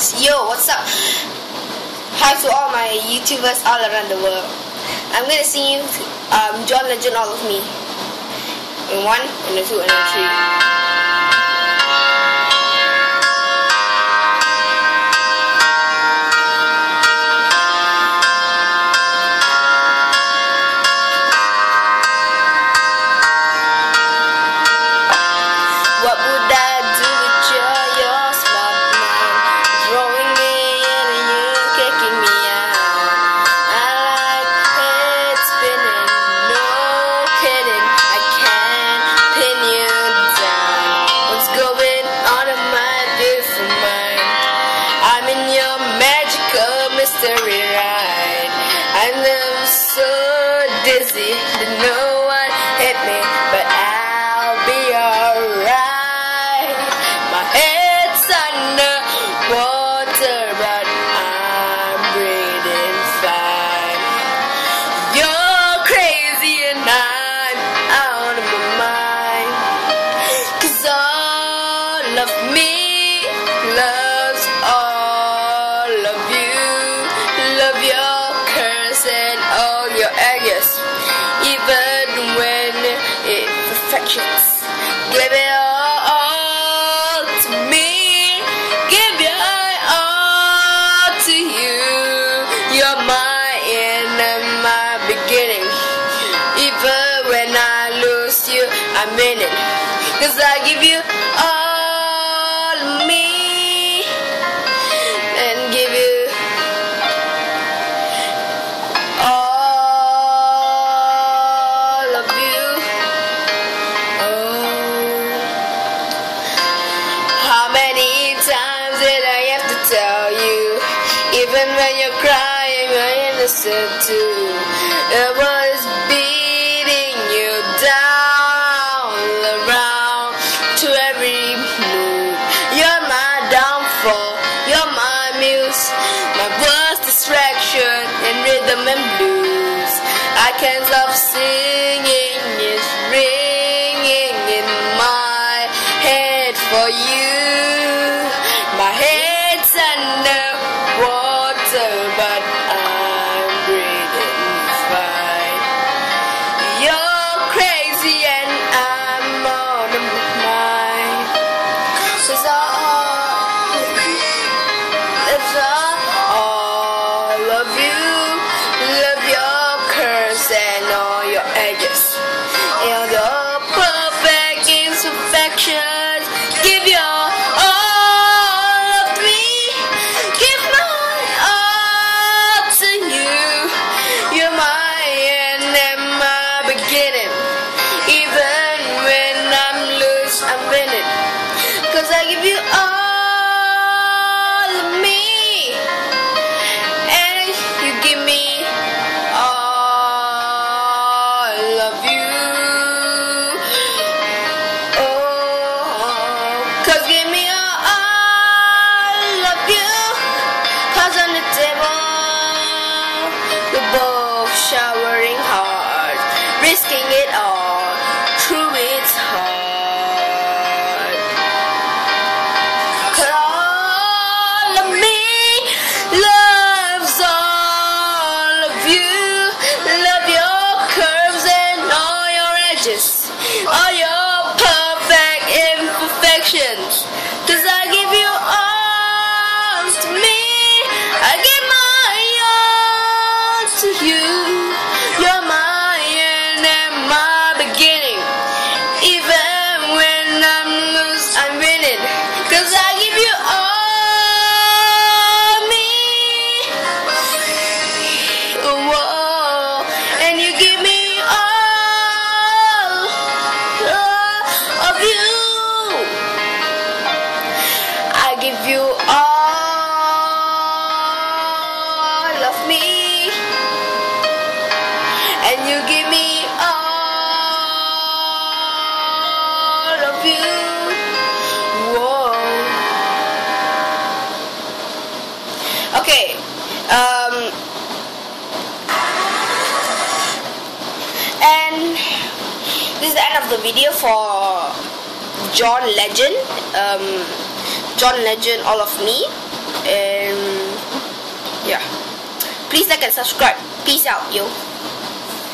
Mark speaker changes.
Speaker 1: Yo, what's up? Hi to all my YouTubers all around the world. I'm gonna sing you um, John Legend All of Me. In one, and a two, and a three. Dizzy that no one hit me, but I'll be alright. My head's under water, but I'm breathing fine. You're crazy and I'm out of my mind. Cause all of me loves all of you. Love your curse and all your edges. Imperfections. Give it all, to me. Give your all to you. You're my end and my beginning. Even when I lose you, I'm in it. Cause I give you all you're innocent. It was beating you down around to every move. You're my downfall, you're my muse, my worst distraction in rhythm and blues. I can't stop singing, Cause all, it's all of you. Love your curves and all your edges. Give you all of me. And you give me all of you. Oh, cause give me all of you. Cause on the table, we're both showering hard, give you all of me. And you give me all of you. Whoa. Okay. Um. And this is the end of the video for John Legend. Um, John Legend, all of me. and yeah. Please like and subscribe. Peace out yo